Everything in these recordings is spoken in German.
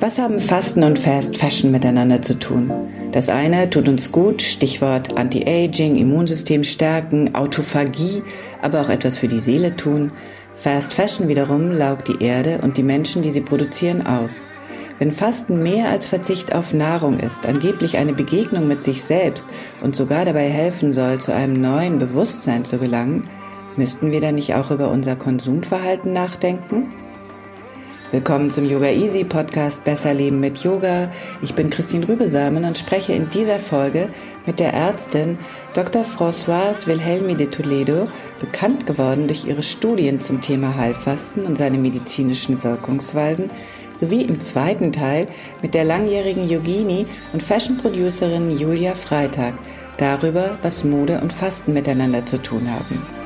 Was haben Fasten und Fast Fashion miteinander zu tun? Das eine tut uns gut, Stichwort Anti-Aging, Immunsystem stärken, Autophagie, aber auch etwas für die Seele tun. Fast Fashion wiederum laugt die Erde und die Menschen, die sie produzieren, aus. Wenn Fasten mehr als Verzicht auf Nahrung ist, angeblich eine Begegnung mit sich selbst und sogar dabei helfen soll, zu einem neuen Bewusstsein zu gelangen, müssten wir dann nicht auch über unser Konsumverhalten nachdenken? Willkommen zum Yoga Easy Podcast Besser Leben mit Yoga. Ich bin Christine Rübesamen und spreche in dieser Folge mit der Ärztin Dr. Françoise Wilhelmi de Toledo, bekannt geworden durch ihre Studien zum Thema Heilfasten und seine medizinischen Wirkungsweisen, sowie im zweiten Teil mit der langjährigen Yogini und Fashion Producerin Julia Freitag darüber, was Mode und Fasten miteinander zu tun haben.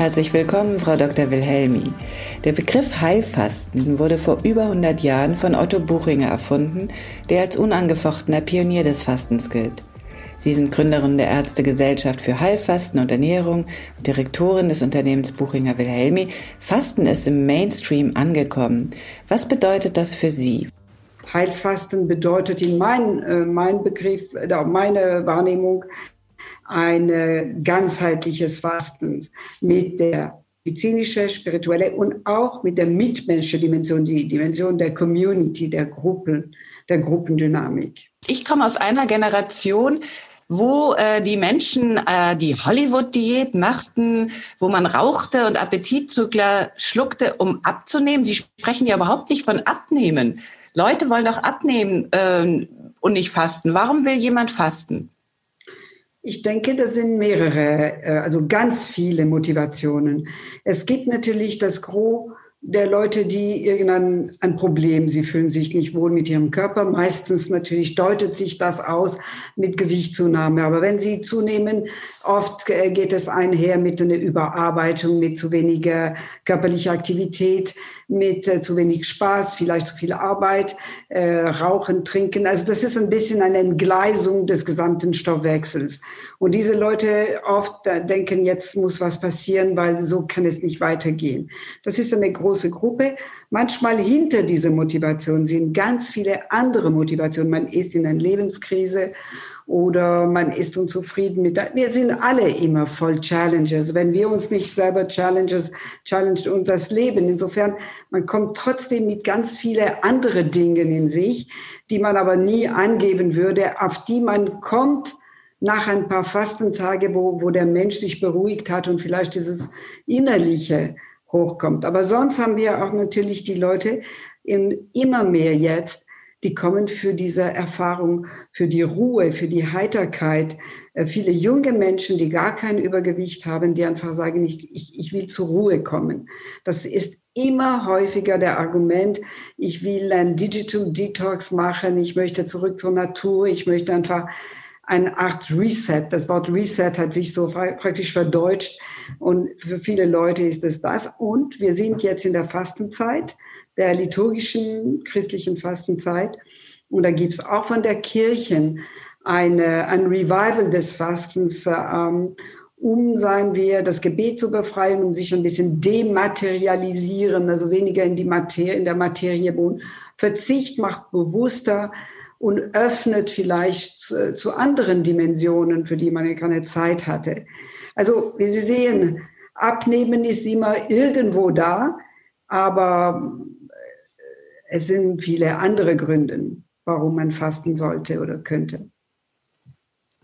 Herzlich willkommen, Frau Dr. Wilhelmi. Der Begriff Heilfasten wurde vor über 100 Jahren von Otto Buchinger erfunden, der als unangefochtener Pionier des Fastens gilt. Sie sind Gründerin der Ärztegesellschaft für Heilfasten und Ernährung und Direktorin des Unternehmens Buchinger Wilhelmi. Fasten ist im Mainstream angekommen. Was bedeutet das für Sie? Heilfasten bedeutet in mein, äh, mein Begriff, äh, meine Wahrnehmung, ein ganzheitliches Fasten mit der medizinische, spirituelle und auch mit der mitmenschlichen Dimension, die Dimension der Community, der Gruppen, der Gruppendynamik. Ich komme aus einer Generation, wo äh, die Menschen äh, die Hollywood-Diät machten, wo man rauchte und Appetitzuckler schluckte, um abzunehmen. Sie sprechen ja überhaupt nicht von Abnehmen. Leute wollen doch abnehmen äh, und nicht fasten. Warum will jemand fasten? Ich denke, das sind mehrere, äh, also ganz viele Motivationen. Es gibt natürlich das Gros der Leute, die irgendein ein Problem, sie fühlen sich nicht wohl mit ihrem Körper. Meistens natürlich deutet sich das aus mit Gewichtszunahme. Aber wenn sie zunehmen, oft äh, geht es einher mit einer Überarbeitung, mit zu weniger körperlicher Aktivität, mit äh, zu wenig Spaß, vielleicht zu viel Arbeit, äh, Rauchen, Trinken. Also das ist ein bisschen eine Entgleisung des gesamten Stoffwechsels. Und diese Leute oft denken, jetzt muss was passieren, weil so kann es nicht weitergehen. Das ist eine große Gruppe. Manchmal hinter dieser Motivation sind ganz viele andere Motivationen. Man ist in einer Lebenskrise oder man ist unzufrieden mit. Wir sind alle immer voll Challenges. Wenn wir uns nicht selber Challenges, challenged uns das Leben. Insofern, man kommt trotzdem mit ganz viele andere Dingen in sich, die man aber nie angeben würde, auf die man kommt nach ein paar Fastentage, wo, wo der Mensch sich beruhigt hat und vielleicht dieses Innerliche hochkommt. Aber sonst haben wir auch natürlich die Leute in immer mehr jetzt, die kommen für diese Erfahrung, für die Ruhe, für die Heiterkeit. Äh, viele junge Menschen, die gar kein Übergewicht haben, die einfach sagen, ich, ich, ich will zur Ruhe kommen. Das ist immer häufiger der Argument, ich will ein Digital Detox machen, ich möchte zurück zur Natur, ich möchte einfach eine Art Reset. Das Wort Reset hat sich so praktisch verdeutscht und für viele Leute ist es das. Und wir sind jetzt in der Fastenzeit der liturgischen christlichen Fastenzeit. Und da gibt es auch von der Kirche eine, ein Revival des Fastens, ähm, um, sagen wir, das Gebet zu befreien, um sich ein bisschen dematerialisieren, also weniger in, die Materie, in der Materie wohnen. Verzicht macht bewusster und öffnet vielleicht zu, zu anderen Dimensionen, für die man keine Zeit hatte. Also, wie Sie sehen, Abnehmen ist immer irgendwo da, aber es sind viele andere Gründe, warum man fasten sollte oder könnte.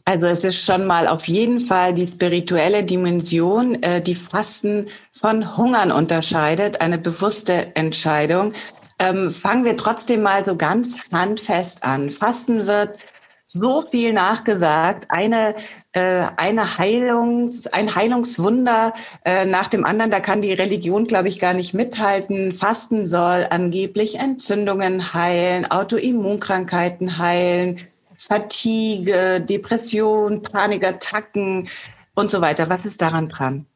Also es ist schon mal auf jeden Fall die spirituelle Dimension, äh, die Fasten von Hungern unterscheidet, eine bewusste Entscheidung. Ähm, fangen wir trotzdem mal so ganz handfest an. Fasten wird so viel nachgesagt. Eine, äh, eine Heilungs, ein Heilungswunder äh, nach dem anderen. Da kann die Religion, glaube ich, gar nicht mithalten. Fasten soll angeblich Entzündungen heilen, Autoimmunkrankheiten heilen, Fatigue, Depression, Panikattacken und so weiter. Was ist daran dran?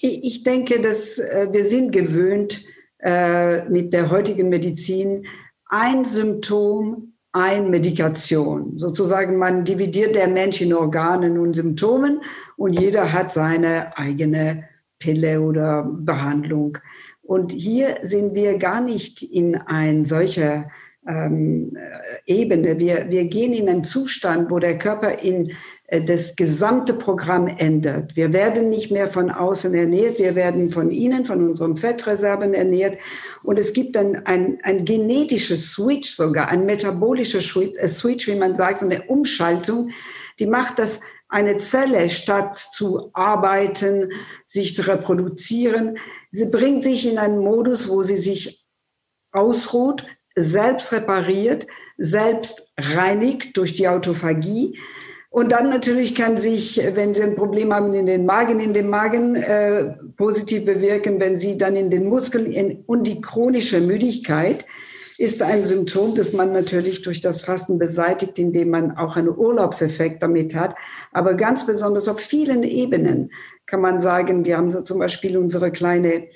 Ich denke, dass äh, wir sind gewöhnt äh, mit der heutigen Medizin ein Symptom ein Medikation. Sozusagen, man dividiert der Mensch in Organen und Symptomen und jeder hat seine eigene Pille oder Behandlung. Und hier sind wir gar nicht in ein solcher ähm, Ebene. Wir, wir gehen in einen Zustand, wo der Körper in äh, das gesamte Programm ändert. Wir werden nicht mehr von außen ernährt, wir werden von innen, von unseren Fettreserven ernährt. Und es gibt dann ein, ein genetisches Switch sogar, ein metabolischer äh, Switch, wie man sagt, eine Umschaltung, die macht, dass eine Zelle statt zu arbeiten, sich zu reproduzieren, sie bringt sich in einen Modus, wo sie sich ausruht, selbst repariert, selbst reinigt durch die Autophagie. Und dann natürlich kann sich, wenn Sie ein Problem haben in den Magen, in dem Magen äh, positiv bewirken, wenn Sie dann in den Muskeln in, und die chronische Müdigkeit ist ein Symptom, das man natürlich durch das Fasten beseitigt, indem man auch einen Urlaubseffekt damit hat. Aber ganz besonders auf vielen Ebenen kann man sagen, wir haben so zum Beispiel unsere kleine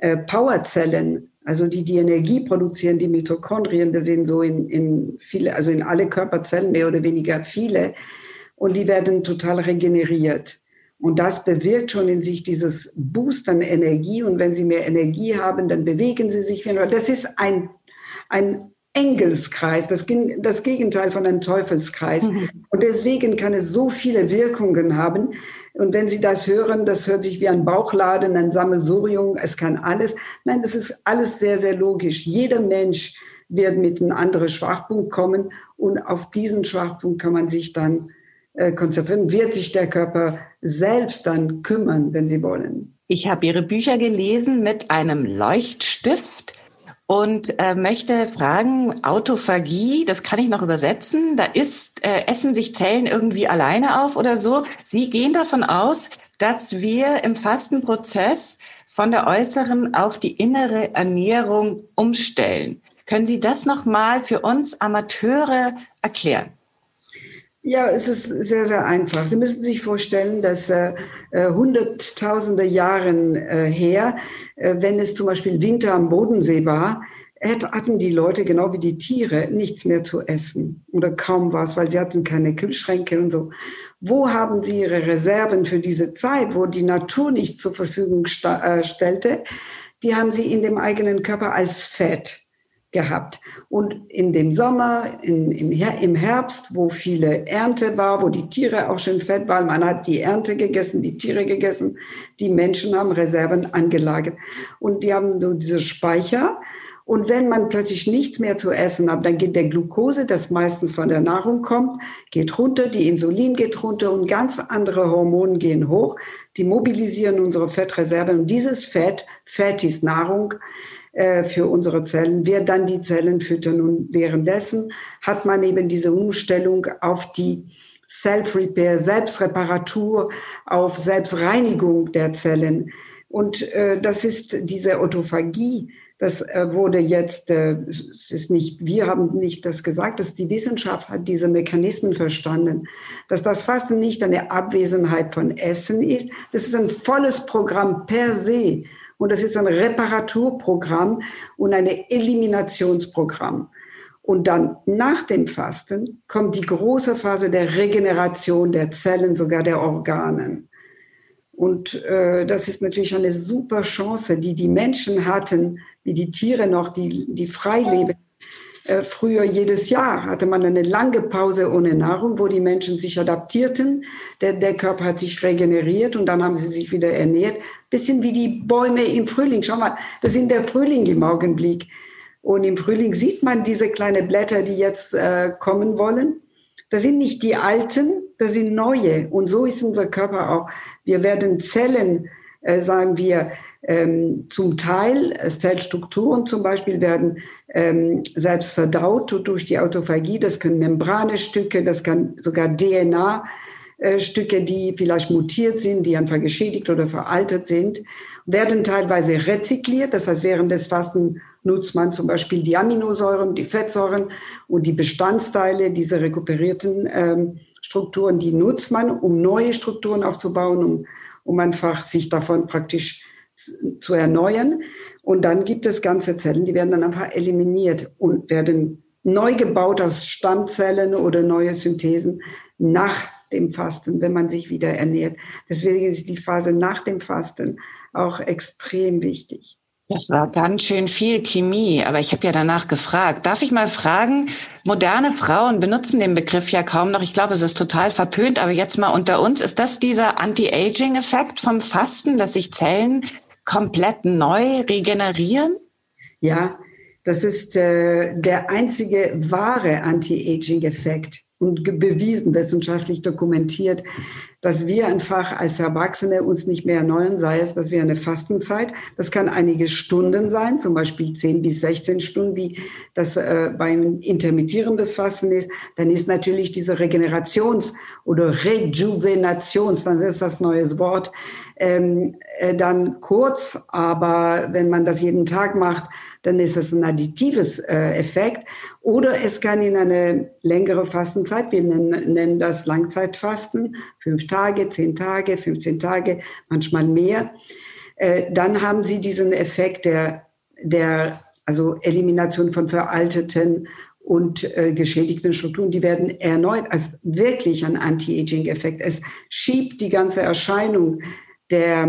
äh, Powerzellen, also die die Energie produzieren, die Mitochondrien, das sind so in, in viele, also in alle Körperzellen mehr oder weniger viele und die werden total regeneriert. Und das bewirkt schon in sich dieses Boost an Energie. Und wenn sie mehr Energie haben, dann bewegen sie sich. Das ist ein, ein Engelskreis, das, das Gegenteil von einem Teufelskreis. Mhm. Und deswegen kann es so viele Wirkungen haben. Und wenn Sie das hören, das hört sich wie ein Bauchladen, ein Sammelsurium, es kann alles. Nein, das ist alles sehr, sehr logisch. Jeder Mensch wird mit einem anderen Schwachpunkt kommen und auf diesen Schwachpunkt kann man sich dann äh, konzentrieren, wird sich der Körper selbst dann kümmern, wenn Sie wollen. Ich habe Ihre Bücher gelesen mit einem Leuchtstift und äh, möchte fragen, Autophagie, das kann ich noch übersetzen, da ist, äh, essen sich Zellen irgendwie alleine auf oder so. Sie gehen davon aus, dass wir im Fastenprozess von der äußeren auf die innere Ernährung umstellen. Können Sie das nochmal für uns Amateure erklären? Ja, es ist sehr, sehr einfach. Sie müssen sich vorstellen, dass äh, äh hunderttausende Jahren äh, her, äh, wenn es zum Beispiel Winter am Bodensee war, hatten die Leute genau wie die Tiere nichts mehr zu essen oder kaum was, weil sie hatten keine Kühlschränke und so. Wo haben sie ihre Reserven für diese Zeit, wo die Natur nichts zur Verfügung äh, stellte? Die haben sie in dem eigenen Körper als Fett gehabt. Und in dem Sommer, in, im, im Herbst, wo viele Ernte war, wo die Tiere auch schon fett waren, man hat die Ernte gegessen, die Tiere gegessen, die Menschen haben Reserven angelagert. Und die haben so diese Speicher. Und wenn man plötzlich nichts mehr zu essen hat, dann geht der Glucose, das meistens von der Nahrung kommt, geht runter, die Insulin geht runter und ganz andere Hormone gehen hoch. Die mobilisieren unsere Fettreserven. Und dieses Fett, Fett ist Nahrung, äh, für unsere Zellen, wir dann die Zellen füttern. Und währenddessen hat man eben diese Umstellung auf die Self-Repair, Selbstreparatur, auf Selbstreinigung der Zellen. Und äh, das ist diese Autophagie. Das äh, wurde jetzt, äh, es ist nicht, wir haben nicht das gesagt, dass die Wissenschaft hat diese Mechanismen verstanden, dass das Fasten nicht eine Abwesenheit von Essen ist. Das ist ein volles Programm per se. Und das ist ein Reparaturprogramm und ein Eliminationsprogramm. Und dann nach dem Fasten kommt die große Phase der Regeneration der Zellen, sogar der Organen. Und äh, das ist natürlich eine super Chance, die die Menschen hatten, wie die Tiere noch, die, die frei leben, äh, früher jedes Jahr hatte man eine lange Pause ohne Nahrung, wo die Menschen sich adaptierten. Der, der Körper hat sich regeneriert und dann haben sie sich wieder ernährt. Bisschen wie die Bäume im Frühling. Schau mal, das ist der Frühling im Augenblick. Und im Frühling sieht man diese kleinen Blätter, die jetzt äh, kommen wollen. Das sind nicht die alten, das sind neue. Und so ist unser Körper auch. Wir werden Zellen, äh, sagen wir, ähm, zum Teil, äh, Zellstrukturen zum Beispiel werden ähm, selbst verdaut durch die Autophagie. Das können Membranestücke, das kann sogar DNA. Äh, Stücke, die vielleicht mutiert sind, die einfach geschädigt oder veraltet sind, werden teilweise rezykliert. Das heißt, während des Fasten nutzt man zum Beispiel die Aminosäuren, die Fettsäuren und die Bestandteile dieser rekuperierten ähm, Strukturen, die nutzt man, um neue Strukturen aufzubauen, um, um einfach sich davon praktisch zu erneuern. Und dann gibt es ganze Zellen, die werden dann einfach eliminiert und werden neu gebaut aus Stammzellen oder neue Synthesen nach dem Fasten, wenn man sich wieder ernährt. Deswegen ist die Phase nach dem Fasten auch extrem wichtig. Das war ganz schön viel Chemie, aber ich habe ja danach gefragt. Darf ich mal fragen, moderne Frauen benutzen den Begriff ja kaum noch. Ich glaube, es ist total verpönt, aber jetzt mal unter uns, ist das dieser Anti-Aging-Effekt vom Fasten, dass sich Zellen komplett neu regenerieren? Ja, das ist äh, der einzige wahre Anti-Aging-Effekt und bewiesen, wissenschaftlich dokumentiert, dass wir einfach als Erwachsene uns nicht mehr erneuern, sei es, dass wir eine Fastenzeit, das kann einige Stunden sein, zum Beispiel 10 bis 16 Stunden, wie das äh, beim intermittierendes Fasten ist, dann ist natürlich diese Regenerations- oder Rejuvenations, dann ist das neues Wort, ähm, äh, dann kurz, aber wenn man das jeden Tag macht, dann ist es ein additives äh, Effekt. Oder es kann in eine längere Fastenzeit, wir nennen, nennen das Langzeitfasten, fünf Tage, zehn Tage, 15 Tage, manchmal mehr. Äh, dann haben Sie diesen Effekt der, der also Elimination von veralteten und äh, geschädigten Strukturen, die werden erneut als wirklich ein Anti-Aging-Effekt. Es schiebt die ganze Erscheinung der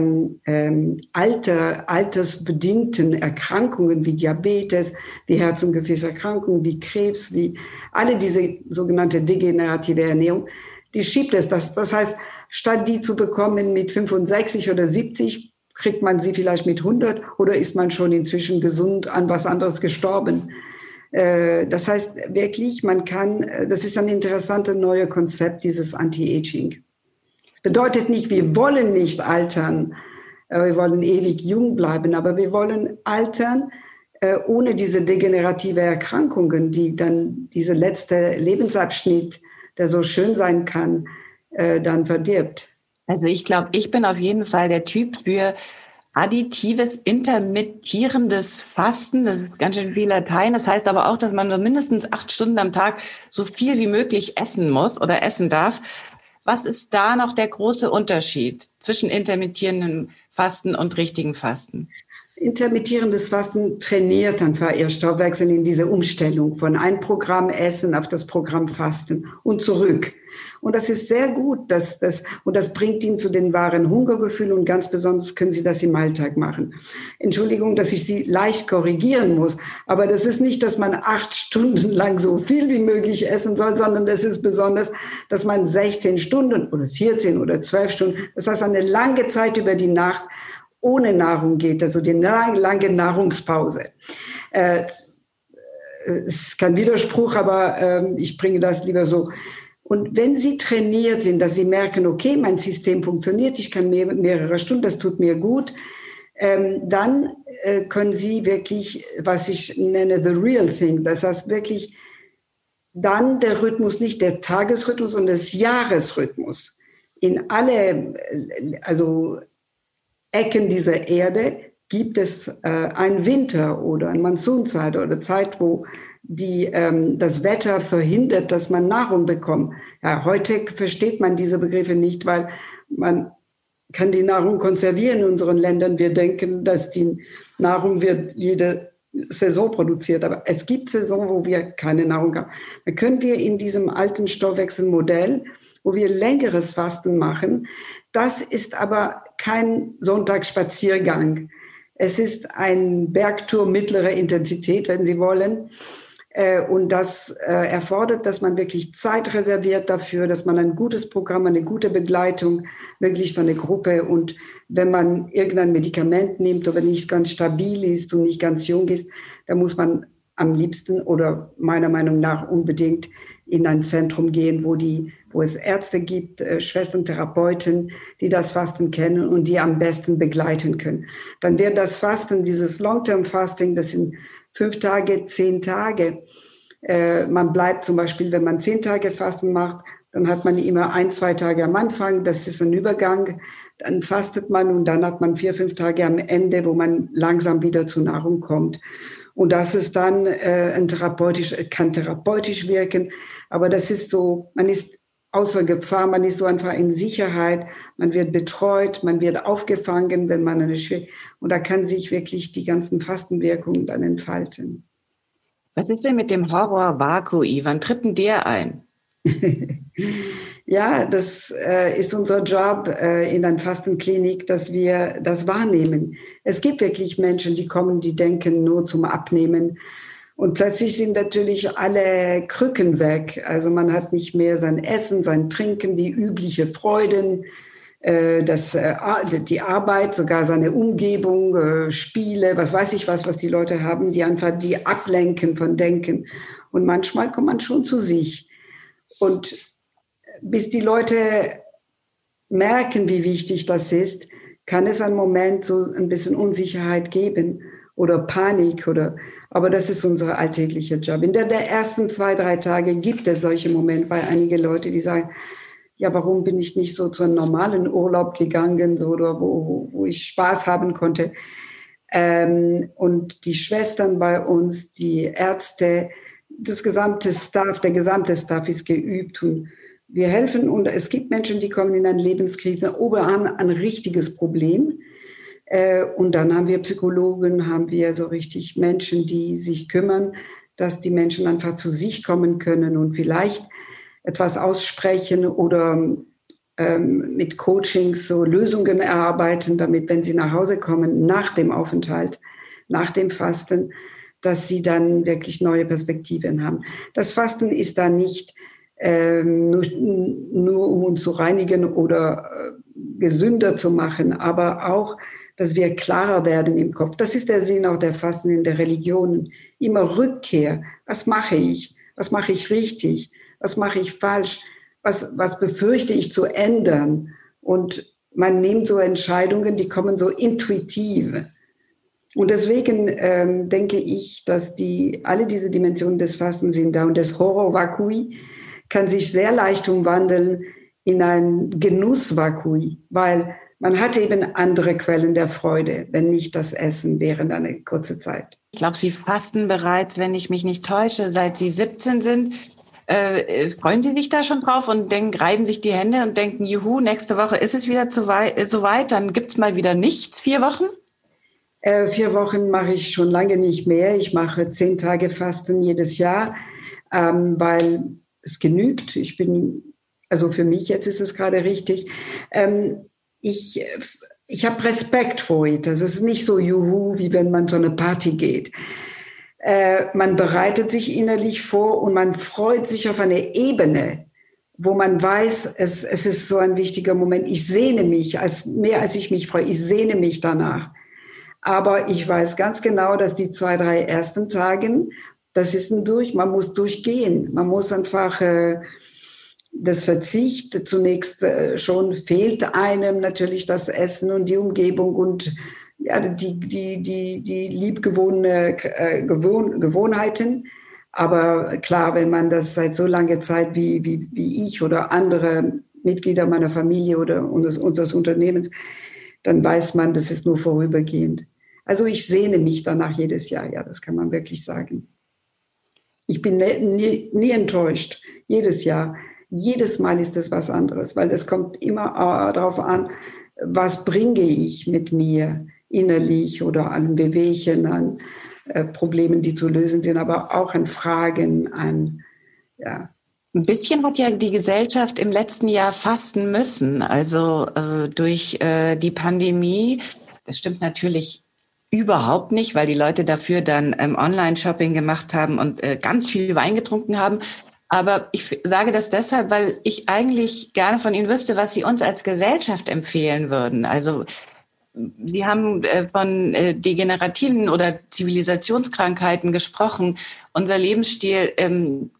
ähm, Alter, altersbedingten Erkrankungen wie Diabetes, wie Herz- und Gefäßerkrankungen, wie Krebs, wie alle diese sogenannte degenerative Ernährung, die schiebt es. Das, das heißt, statt die zu bekommen mit 65 oder 70, kriegt man sie vielleicht mit 100 oder ist man schon inzwischen gesund an was anderes gestorben. Äh, das heißt wirklich, man kann, das ist ein interessantes neues Konzept, dieses Anti-Aging bedeutet nicht, wir wollen nicht altern, wir wollen ewig jung bleiben, aber wir wollen altern äh, ohne diese degenerative Erkrankungen, die dann diese letzte Lebensabschnitt, der so schön sein kann, äh, dann verdirbt. Also ich glaube, ich bin auf jeden Fall der Typ für additives, intermittierendes Fasten. Das ist ganz schön viel Latein. Das heißt aber auch, dass man nur mindestens acht Stunden am Tag so viel wie möglich essen muss oder essen darf, was ist da noch der große Unterschied zwischen intermittierendem Fasten und richtigen Fasten? Intermittierendes Fasten trainiert einfach ihr Stoffwechsel in diese Umstellung von ein Programm Essen auf das Programm Fasten und zurück. Und das ist sehr gut, dass das, und das bringt ihn zu den wahren Hungergefühlen und ganz besonders können Sie das im Alltag machen. Entschuldigung, dass ich Sie leicht korrigieren muss, aber das ist nicht, dass man acht Stunden lang so viel wie möglich essen soll, sondern das ist besonders, dass man 16 Stunden oder 14 oder 12 Stunden, das heißt eine lange Zeit über die Nacht ohne Nahrung geht, also die lange Nahrungspause. Äh, es ist kein Widerspruch, aber äh, ich bringe das lieber so. Und wenn Sie trainiert sind, dass Sie merken, okay, mein System funktioniert, ich kann mehr, mehrere Stunden, das tut mir gut, ähm, dann äh, können Sie wirklich, was ich nenne, the real thing, das heißt wirklich dann der Rhythmus, nicht der Tagesrhythmus, sondern des Jahresrhythmus. In alle, also Ecken dieser Erde gibt es äh, einen Winter oder eine Monsunzeit oder Zeit, wo die, ähm, das Wetter verhindert, dass man Nahrung bekommt. Ja, heute versteht man diese Begriffe nicht, weil man kann die Nahrung konservieren in unseren Ländern. Wir denken, dass die Nahrung wird jede Saison produziert. Aber es gibt Saison, wo wir keine Nahrung haben. Da können wir in diesem alten Stoffwechselmodell, wo wir längeres Fasten machen, das ist aber kein Sonntagsspaziergang. Es ist ein Bergtour mittlerer Intensität, wenn Sie wollen. Äh, und das äh, erfordert, dass man wirklich Zeit reserviert dafür, dass man ein gutes Programm, eine gute Begleitung wirklich von der Gruppe und wenn man irgendein Medikament nimmt oder nicht ganz stabil ist und nicht ganz jung ist, dann muss man am liebsten oder meiner Meinung nach unbedingt in ein Zentrum gehen, wo die wo es Ärzte gibt, äh, Schwestern, Therapeuten, die das Fasten kennen und die am besten begleiten können. Dann wird das Fasten, dieses Long-Term-Fasting, das sind fünf Tage, zehn Tage. Äh, man bleibt zum Beispiel, wenn man zehn Tage Fasten macht, dann hat man immer ein, zwei Tage am Anfang, das ist ein Übergang. Dann fastet man und dann hat man vier, fünf Tage am Ende, wo man langsam wieder zur Nahrung kommt. Und das ist dann äh, ein therapeutisch, kann therapeutisch wirken. Aber das ist so, man ist außer Gefahr, man ist so einfach in Sicherheit, man wird betreut, man wird aufgefangen, wenn man eine Schwierigkeit, und da kann sich wirklich die ganzen Fastenwirkungen dann entfalten. Was ist denn mit dem Horror Vakui? Wann tritt denn der ein? ja, das äh, ist unser Job äh, in der Fastenklinik, dass wir das wahrnehmen. Es gibt wirklich Menschen, die kommen, die denken nur zum Abnehmen. Und plötzlich sind natürlich alle Krücken weg. Also man hat nicht mehr sein Essen, sein Trinken, die übliche Freuden, äh, das, äh, die Arbeit, sogar seine Umgebung, äh, Spiele, was weiß ich was, was die Leute haben, die einfach die ablenken von Denken. Und manchmal kommt man schon zu sich. Und bis die Leute merken, wie wichtig das ist, kann es einen Moment so ein bisschen Unsicherheit geben oder Panik oder, aber das ist unser alltäglicher Job. In der, der ersten zwei, drei Tage gibt es solche Momente bei einigen Leuten, die sagen, ja, warum bin ich nicht so zu einem normalen Urlaub gegangen, so, oder wo, wo, ich Spaß haben konnte. Ähm, und die Schwestern bei uns, die Ärzte, das gesamte Staff, der gesamte Staff ist geübt und wir helfen und es gibt Menschen, die kommen in eine Lebenskrise, oberan ein richtiges Problem. Äh, und dann haben wir Psychologen, haben wir so richtig Menschen, die sich kümmern, dass die Menschen einfach zu sich kommen können und vielleicht etwas aussprechen oder ähm, mit Coachings so Lösungen erarbeiten, damit, wenn sie nach Hause kommen, nach dem Aufenthalt, nach dem Fasten, dass sie dann wirklich neue Perspektiven haben. Das Fasten ist da nicht ähm, nur, nur, um uns zu reinigen oder äh, gesünder zu machen, aber auch, dass wir klarer werden im Kopf. Das ist der Sinn auch der Fasten in der Religion. Immer Rückkehr. Was mache ich? Was mache ich richtig? Was mache ich falsch? Was, was befürchte ich zu ändern? Und man nimmt so Entscheidungen, die kommen so intuitiv. Und deswegen ähm, denke ich, dass die, alle diese Dimensionen des Fastens sind da und das Horror-Vakui kann sich sehr leicht umwandeln in ein Genuss-Vakui, weil man hat eben andere Quellen der Freude, wenn nicht das Essen während einer kurzen Zeit. Ich glaube, Sie fasten bereits, wenn ich mich nicht täusche, seit Sie 17 sind. Äh, freuen Sie sich da schon drauf und denken, reiben sich die Hände und denken, juhu, nächste Woche ist es wieder zu weit, äh, so weit, dann gibt es mal wieder nichts, vier Wochen? Äh, vier Wochen mache ich schon lange nicht mehr. Ich mache zehn Tage Fasten jedes Jahr, ähm, weil es genügt. Ich bin, also für mich jetzt ist es gerade richtig. Ähm, ich ich habe Respekt vor it. Das ist nicht so juhu, wie wenn man zu einer Party geht. Äh, man bereitet sich innerlich vor und man freut sich auf eine Ebene, wo man weiß, es, es ist so ein wichtiger Moment. Ich sehne mich, als mehr als ich mich freue, ich sehne mich danach. Aber ich weiß ganz genau, dass die zwei, drei ersten Tagen, das ist ein Durch, man muss durchgehen. Man muss einfach äh, das Verzicht zunächst äh, schon fehlt einem natürlich das Essen und die Umgebung und ja, die, die, die, die liebgewonnene äh, Gewohn Gewohnheiten. Aber klar, wenn man das seit so langer Zeit wie, wie, wie ich oder andere Mitglieder meiner Familie oder unseres, unseres Unternehmens, dann weiß man, das ist nur vorübergehend. Also ich sehne mich danach jedes Jahr, ja, das kann man wirklich sagen. Ich bin nie, nie, nie enttäuscht, jedes Jahr. Jedes Mal ist es was anderes, weil es kommt immer äh, darauf an, was bringe ich mit mir innerlich oder an Bewegchen, an äh, Problemen, die zu lösen sind, aber auch an Fragen, an ja, ein bisschen hat ja die Gesellschaft im letzten Jahr fasten müssen. Also äh, durch äh, die Pandemie. Das stimmt natürlich überhaupt nicht, weil die Leute dafür dann ähm, Online-Shopping gemacht haben und äh, ganz viel Wein getrunken haben. Aber ich sage das deshalb, weil ich eigentlich gerne von Ihnen wüsste, was Sie uns als Gesellschaft empfehlen würden. Also Sie haben äh, von äh, degenerativen oder Zivilisationskrankheiten gesprochen. Unser Lebensstil ähm,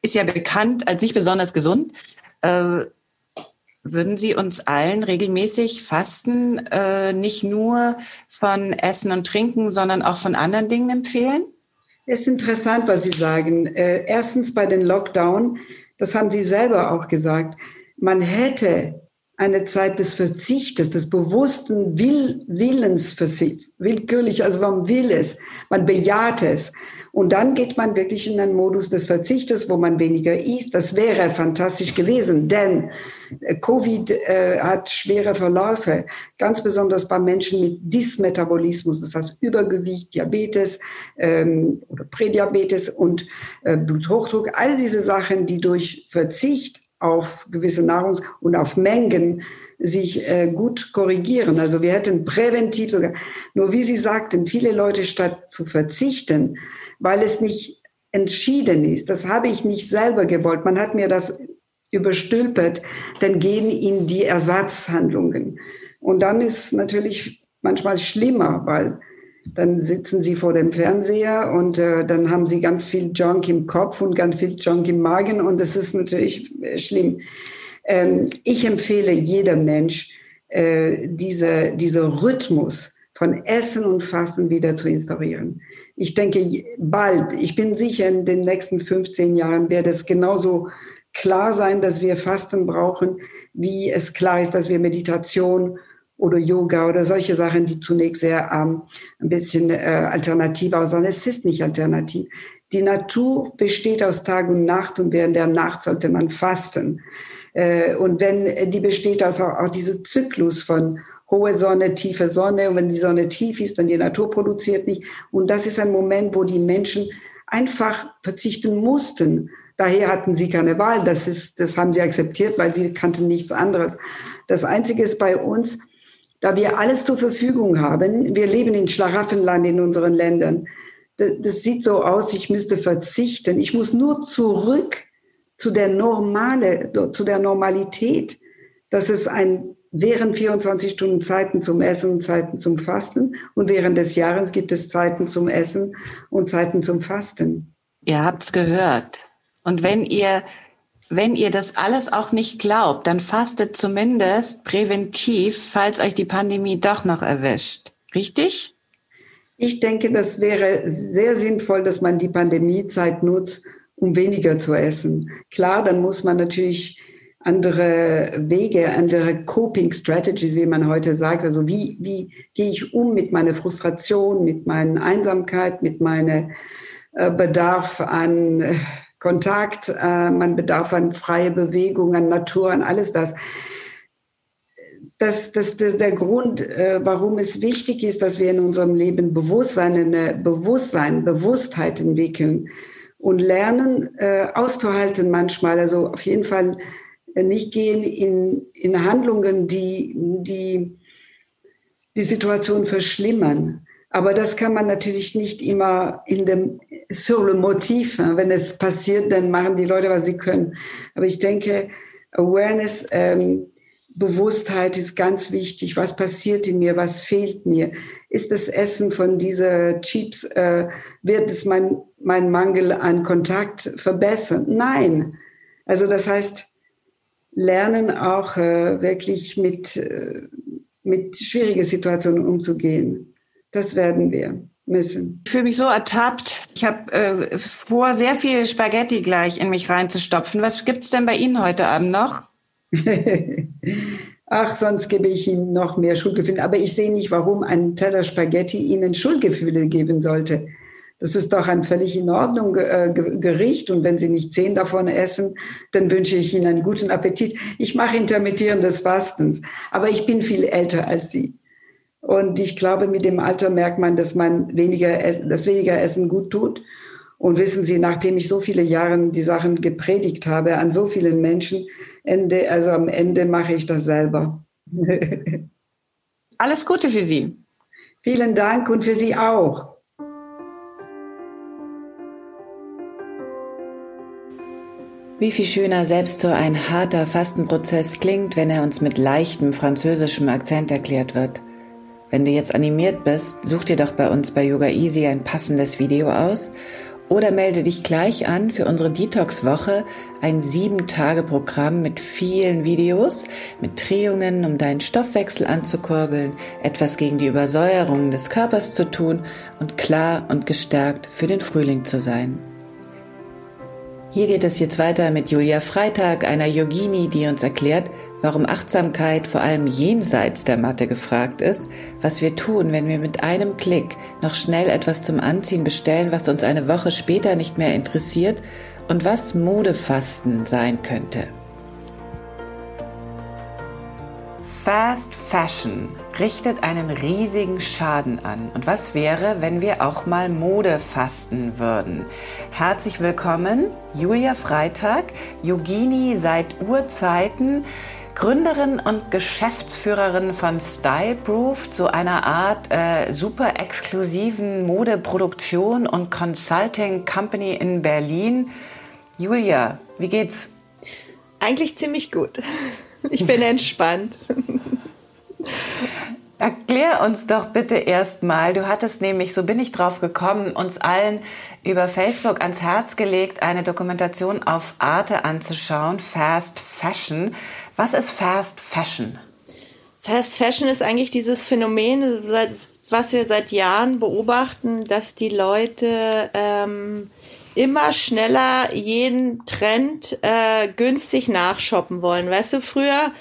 ist ja bekannt als nicht besonders gesund. Äh, würden Sie uns allen regelmäßig Fasten nicht nur von Essen und Trinken, sondern auch von anderen Dingen empfehlen? Es ist interessant, was Sie sagen. Äh, erstens bei den Lockdown, das haben Sie selber auch gesagt, man hätte eine Zeit des Verzichtes, des bewussten Will Willens, willkürlich, also man will es, man bejaht es. Und dann geht man wirklich in einen Modus des Verzichtes, wo man weniger isst. Das wäre fantastisch gewesen, denn äh, Covid äh, hat schwere Verläufe, ganz besonders bei Menschen mit Dysmetabolismus, das heißt Übergewicht, Diabetes ähm, oder Prädiabetes und äh, Bluthochdruck. All diese Sachen, die durch Verzicht auf gewisse Nahrungs- und auf Mengen sich äh, gut korrigieren. Also wir hätten präventiv sogar, nur wie Sie sagten, viele Leute statt zu verzichten, weil es nicht entschieden ist, das habe ich nicht selber gewollt, man hat mir das überstülpert, dann gehen in die Ersatzhandlungen. Und dann ist natürlich manchmal schlimmer, weil dann sitzen sie vor dem Fernseher und äh, dann haben sie ganz viel Junk im Kopf und ganz viel Junk im Magen und das ist natürlich äh, schlimm. Ähm, ich empfehle jedem Mensch, äh, diese, Rhythmus von Essen und Fasten wieder zu instaurieren. Ich denke, bald, ich bin sicher, in den nächsten 15 Jahren wird es genauso klar sein, dass wir Fasten brauchen, wie es klar ist, dass wir Meditation oder Yoga oder solche Sachen, die zunächst sehr ähm, ein bisschen äh, alternativ aussehen. Es ist nicht alternativ. Die Natur besteht aus Tag und Nacht und während der Nacht sollte man fasten. Äh, und wenn die besteht aus auch, auch dieser Zyklus von hohe Sonne, tiefe Sonne und wenn die Sonne tief ist, dann die Natur produziert nicht. Und das ist ein Moment, wo die Menschen einfach verzichten mussten. Daher hatten sie keine Wahl. Das ist, das haben sie akzeptiert, weil sie kannten nichts anderes. Das Einzige ist bei uns, da wir alles zur Verfügung haben, wir leben in Schlaraffenland in unseren Ländern. Das, das sieht so aus, ich müsste verzichten. Ich muss nur zurück zu der Normale, zu der Normalität, dass es ein während 24 Stunden Zeiten zum Essen und Zeiten zum Fasten und während des Jahres gibt es Zeiten zum Essen und Zeiten zum Fasten. Ihr habt's gehört. Und wenn ihr wenn ihr das alles auch nicht glaubt, dann fastet zumindest präventiv, falls euch die Pandemie doch noch erwischt. Richtig? Ich denke, das wäre sehr sinnvoll, dass man die Pandemiezeit nutzt, um weniger zu essen. Klar, dann muss man natürlich andere Wege, andere Coping Strategies, wie man heute sagt. Also wie, wie gehe ich um mit meiner Frustration, mit meiner Einsamkeit, mit meinem äh, Bedarf an äh, Kontakt, äh, man bedarf an freie Bewegung, an Natur, an alles das. Das, das, das der Grund, äh, warum es wichtig ist, dass wir in unserem Leben Bewusstsein, eine Bewusstsein, Bewusstheit entwickeln und lernen, äh, auszuhalten manchmal. Also auf jeden Fall nicht gehen in, in Handlungen, die, die die Situation verschlimmern. Aber das kann man natürlich nicht immer in dem sur le motif. Wenn es passiert, dann machen die Leute, was sie können. Aber ich denke, Awareness, ähm, Bewusstheit ist ganz wichtig. Was passiert in mir? Was fehlt mir? Ist das Essen von dieser Chips, äh, wird es mein, mein Mangel an Kontakt verbessern? Nein. Also das heißt, lernen auch äh, wirklich mit, äh, mit schwierigen Situationen umzugehen. Das werden wir müssen. Ich fühle mich so ertappt. Ich habe äh, vor, sehr viel Spaghetti gleich in mich reinzustopfen. Was gibt es denn bei Ihnen heute Abend noch? Ach, sonst gebe ich Ihnen noch mehr Schuldgefühle. Aber ich sehe nicht, warum ein Teller Spaghetti Ihnen Schuldgefühle geben sollte. Das ist doch ein völlig in Ordnung äh, Gericht. Und wenn Sie nicht zehn davon essen, dann wünsche ich Ihnen einen guten Appetit. Ich mache intermittierendes Fastens. Aber ich bin viel älter als Sie. Und ich glaube, mit dem Alter merkt man, dass man weniger, dass weniger Essen gut tut. Und wissen Sie, nachdem ich so viele Jahre die Sachen gepredigt habe an so vielen Menschen, Ende, also am Ende mache ich das selber. Alles Gute für Sie. Vielen Dank und für Sie auch. Wie viel schöner selbst so ein harter Fastenprozess klingt, wenn er uns mit leichtem französischem Akzent erklärt wird. Wenn du jetzt animiert bist, such dir doch bei uns bei Yoga Easy ein passendes Video aus oder melde dich gleich an für unsere Detox-Woche, ein sieben-Tage-Programm mit vielen Videos, mit Drehungen, um deinen Stoffwechsel anzukurbeln, etwas gegen die Übersäuerung des Körpers zu tun und klar und gestärkt für den Frühling zu sein. Hier geht es jetzt weiter mit Julia Freitag, einer Yogini, die uns erklärt, warum Achtsamkeit vor allem jenseits der Matte gefragt ist, was wir tun, wenn wir mit einem Klick noch schnell etwas zum Anziehen bestellen, was uns eine Woche später nicht mehr interessiert und was Modefasten sein könnte. Fast Fashion richtet einen riesigen Schaden an. Und was wäre, wenn wir auch mal Mode fasten würden? Herzlich willkommen, Julia Freitag, Yogini seit Urzeiten. Gründerin und Geschäftsführerin von Styleproof, so einer Art äh, super exklusiven Modeproduktion und Consulting Company in Berlin. Julia, wie geht's? Eigentlich ziemlich gut. Ich bin entspannt. Erklär uns doch bitte erstmal, du hattest nämlich, so bin ich drauf gekommen, uns allen über Facebook ans Herz gelegt, eine Dokumentation auf Arte anzuschauen, Fast Fashion. Was ist Fast Fashion? Fast Fashion ist eigentlich dieses Phänomen, was wir seit Jahren beobachten, dass die Leute ähm, immer schneller jeden Trend äh, günstig nachshoppen wollen. Weißt du, früher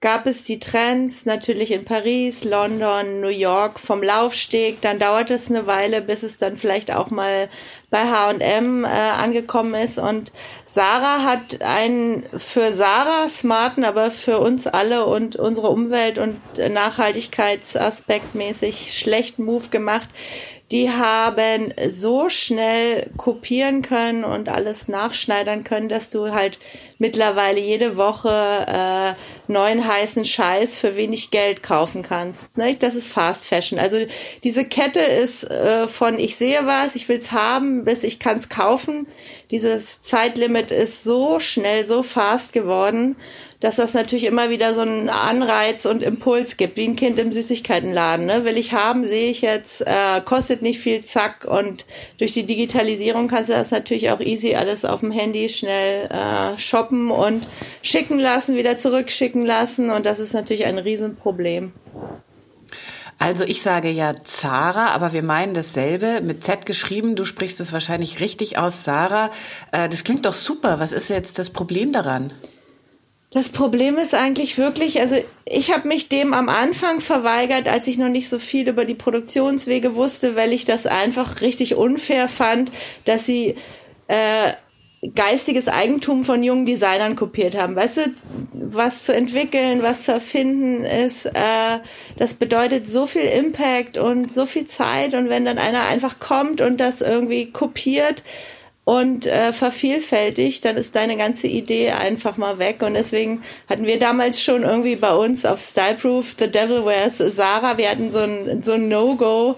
gab es die Trends natürlich in Paris, London, New York vom Laufsteg. Dann dauert es eine Weile, bis es dann vielleicht auch mal bei H&M äh, angekommen ist. Und Sarah hat einen für Sarah smarten, aber für uns alle und unsere Umwelt und Nachhaltigkeitsaspektmäßig schlechten Move gemacht die haben so schnell kopieren können und alles nachschneidern können, dass du halt mittlerweile jede Woche äh, neuen heißen Scheiß für wenig Geld kaufen kannst. Ne? Das ist Fast Fashion. Also diese Kette ist äh, von ich sehe was, ich will's haben, bis ich kann's kaufen. Dieses Zeitlimit ist so schnell, so fast geworden, dass das natürlich immer wieder so einen Anreiz und Impuls gibt, wie ein Kind im Süßigkeitenladen. Ne? Will ich haben, sehe ich jetzt, äh, kostet nicht viel, zack. Und durch die Digitalisierung kannst du das natürlich auch easy alles auf dem Handy schnell äh, shoppen und schicken lassen, wieder zurückschicken lassen. Und das ist natürlich ein Riesenproblem. Also ich sage ja Zara, aber wir meinen dasselbe, mit Z geschrieben. Du sprichst es wahrscheinlich richtig aus, Sarah. Äh, das klingt doch super. Was ist jetzt das Problem daran? Das Problem ist eigentlich wirklich, also ich habe mich dem am Anfang verweigert, als ich noch nicht so viel über die Produktionswege wusste, weil ich das einfach richtig unfair fand, dass sie äh, geistiges Eigentum von jungen Designern kopiert haben. Weißt du, was zu entwickeln, was zu erfinden ist, äh, das bedeutet so viel Impact und so viel Zeit. Und wenn dann einer einfach kommt und das irgendwie kopiert, und äh, vervielfältigt, dann ist deine ganze Idee einfach mal weg. Und deswegen hatten wir damals schon irgendwie bei uns auf Styleproof The Devil Wears Sarah, wir hatten so ein, so ein No-Go,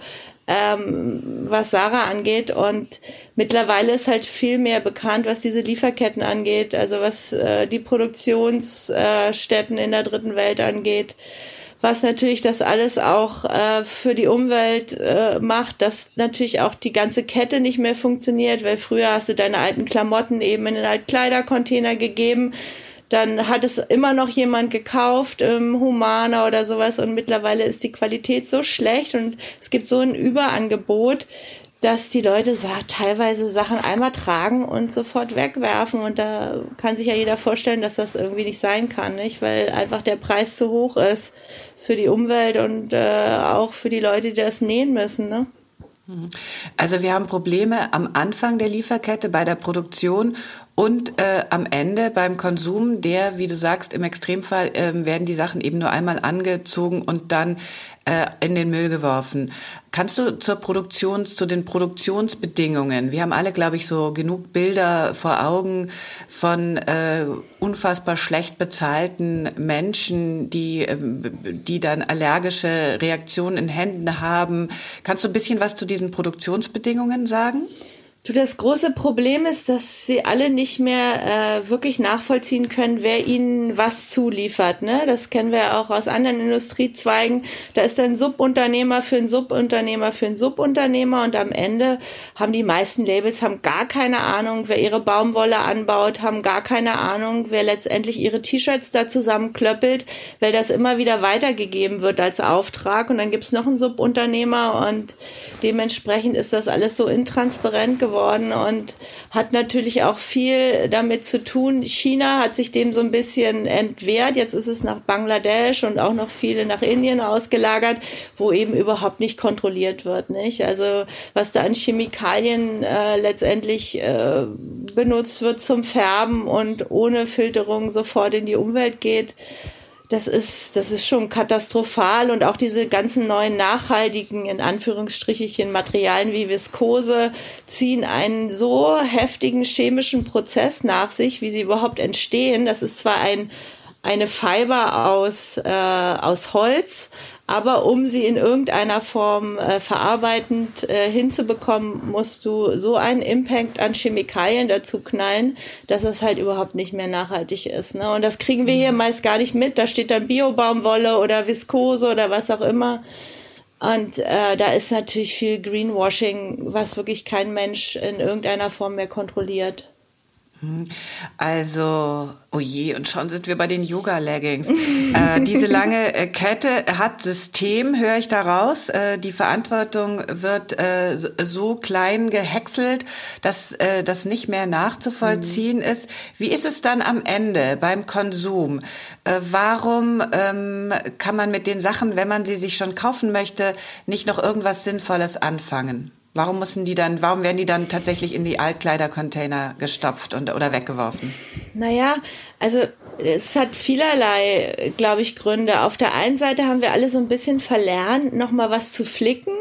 ähm, was Sarah angeht. Und mittlerweile ist halt viel mehr bekannt, was diese Lieferketten angeht, also was äh, die Produktionsstätten äh, in der dritten Welt angeht was natürlich das alles auch äh, für die Umwelt äh, macht, dass natürlich auch die ganze Kette nicht mehr funktioniert, weil früher hast du deine alten Klamotten eben in den alten Kleidercontainer gegeben, dann hat es immer noch jemand gekauft, ähm, Humana oder sowas und mittlerweile ist die Qualität so schlecht und es gibt so ein Überangebot, dass die Leute teilweise Sachen einmal tragen und sofort wegwerfen. Und da kann sich ja jeder vorstellen, dass das irgendwie nicht sein kann, nicht? Weil einfach der Preis zu hoch ist für die Umwelt und äh, auch für die Leute, die das nähen müssen. Ne? Also wir haben Probleme am Anfang der Lieferkette bei der Produktion und äh, am Ende beim Konsum, der, wie du sagst, im Extremfall äh, werden die Sachen eben nur einmal angezogen und dann äh, in den Müll geworfen. Kannst du zur Produktion, zu den Produktionsbedingungen, wir haben alle, glaube ich, so genug Bilder vor Augen von äh, unfassbar schlecht bezahlten Menschen, die, äh, die dann allergische Reaktionen in Händen haben. Kannst du ein bisschen was zu diesen Produktionsbedingungen sagen? Du, das große Problem ist, dass sie alle nicht mehr äh, wirklich nachvollziehen können, wer ihnen was zuliefert. Ne? Das kennen wir auch aus anderen Industriezweigen. Da ist ein Subunternehmer für einen Subunternehmer für einen Subunternehmer und am Ende haben die meisten Labels haben gar keine Ahnung, wer ihre Baumwolle anbaut, haben gar keine Ahnung, wer letztendlich ihre T-Shirts da zusammenklöppelt, weil das immer wieder weitergegeben wird als Auftrag und dann gibt's noch einen Subunternehmer und dementsprechend ist das alles so intransparent geworden geworden und hat natürlich auch viel damit zu tun. China hat sich dem so ein bisschen entwehrt. Jetzt ist es nach Bangladesch und auch noch viele nach Indien ausgelagert, wo eben überhaupt nicht kontrolliert wird. Nicht? Also was da an Chemikalien äh, letztendlich äh, benutzt wird zum Färben und ohne Filterung sofort in die Umwelt geht das ist, das ist schon katastrophal und auch diese ganzen neuen nachhaltigen, in Anführungsstrichen, Materialien wie Viskose ziehen einen so heftigen chemischen Prozess nach sich, wie sie überhaupt entstehen. Das ist zwar ein, eine Fiber aus, äh, aus Holz, aber um sie in irgendeiner Form äh, verarbeitend äh, hinzubekommen, musst du so einen Impact an Chemikalien dazu knallen, dass es halt überhaupt nicht mehr nachhaltig ist. Ne? Und das kriegen wir hier meist gar nicht mit. Da steht dann Biobaumwolle oder Viskose oder was auch immer. Und äh, da ist natürlich viel Greenwashing, was wirklich kein Mensch in irgendeiner Form mehr kontrolliert. Also, oh je, und schon sind wir bei den Yoga-Leggings. äh, diese lange äh, Kette hat System, höre ich daraus. Äh, die Verantwortung wird äh, so klein gehäckselt, dass äh, das nicht mehr nachzuvollziehen mhm. ist. Wie ist es dann am Ende beim Konsum? Äh, warum ähm, kann man mit den Sachen, wenn man sie sich schon kaufen möchte, nicht noch irgendwas Sinnvolles anfangen? Warum müssen die dann, warum werden die dann tatsächlich in die Altkleidercontainer gestopft und, oder weggeworfen? Naja, also es hat vielerlei, glaube ich, Gründe. Auf der einen Seite haben wir alle so ein bisschen verlernt, nochmal was zu flicken.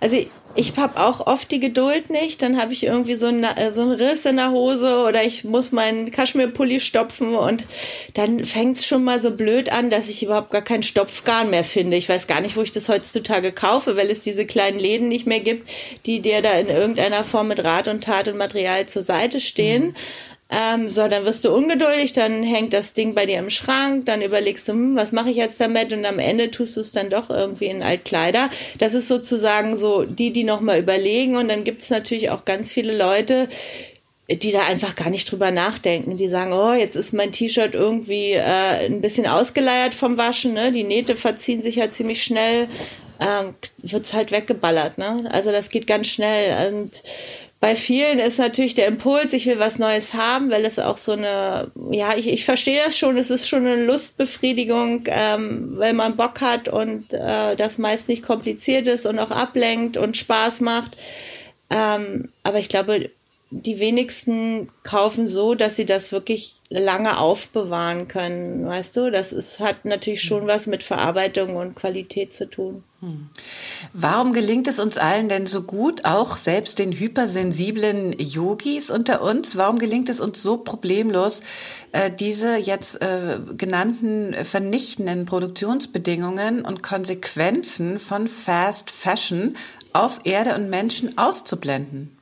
Also ich habe auch oft die Geduld nicht. Dann habe ich irgendwie so, ein, äh, so einen Riss in der Hose oder ich muss meinen Kaschmirpulli stopfen und dann fängt es schon mal so blöd an, dass ich überhaupt gar keinen Stopfgarn mehr finde. Ich weiß gar nicht, wo ich das heutzutage kaufe, weil es diese kleinen Läden nicht mehr gibt, die dir da in irgendeiner Form mit Rat und Tat und Material zur Seite stehen. Mhm. Ähm, so, dann wirst du ungeduldig, dann hängt das Ding bei dir im Schrank, dann überlegst du, hm, was mache ich jetzt damit und am Ende tust du es dann doch irgendwie in Altkleider. Das ist sozusagen so die, die nochmal überlegen und dann gibt es natürlich auch ganz viele Leute, die da einfach gar nicht drüber nachdenken. Die sagen, oh, jetzt ist mein T-Shirt irgendwie äh, ein bisschen ausgeleiert vom Waschen, ne? die Nähte verziehen sich ja ziemlich schnell, ähm, wird's halt weggeballert. Ne? Also das geht ganz schnell und bei vielen ist natürlich der Impuls, ich will was Neues haben, weil es auch so eine, ja, ich, ich verstehe das schon, es ist schon eine Lustbefriedigung, ähm, weil man Bock hat und äh, das meist nicht kompliziert ist und auch ablenkt und Spaß macht. Ähm, aber ich glaube, die wenigsten kaufen so, dass sie das wirklich lange aufbewahren können, weißt du? Das ist, hat natürlich schon was mit Verarbeitung und Qualität zu tun. Hm. Warum gelingt es uns allen denn so gut, auch selbst den hypersensiblen Yogis unter uns, warum gelingt es uns so problemlos, äh, diese jetzt äh, genannten vernichtenden Produktionsbedingungen und Konsequenzen von Fast Fashion auf Erde und Menschen auszublenden?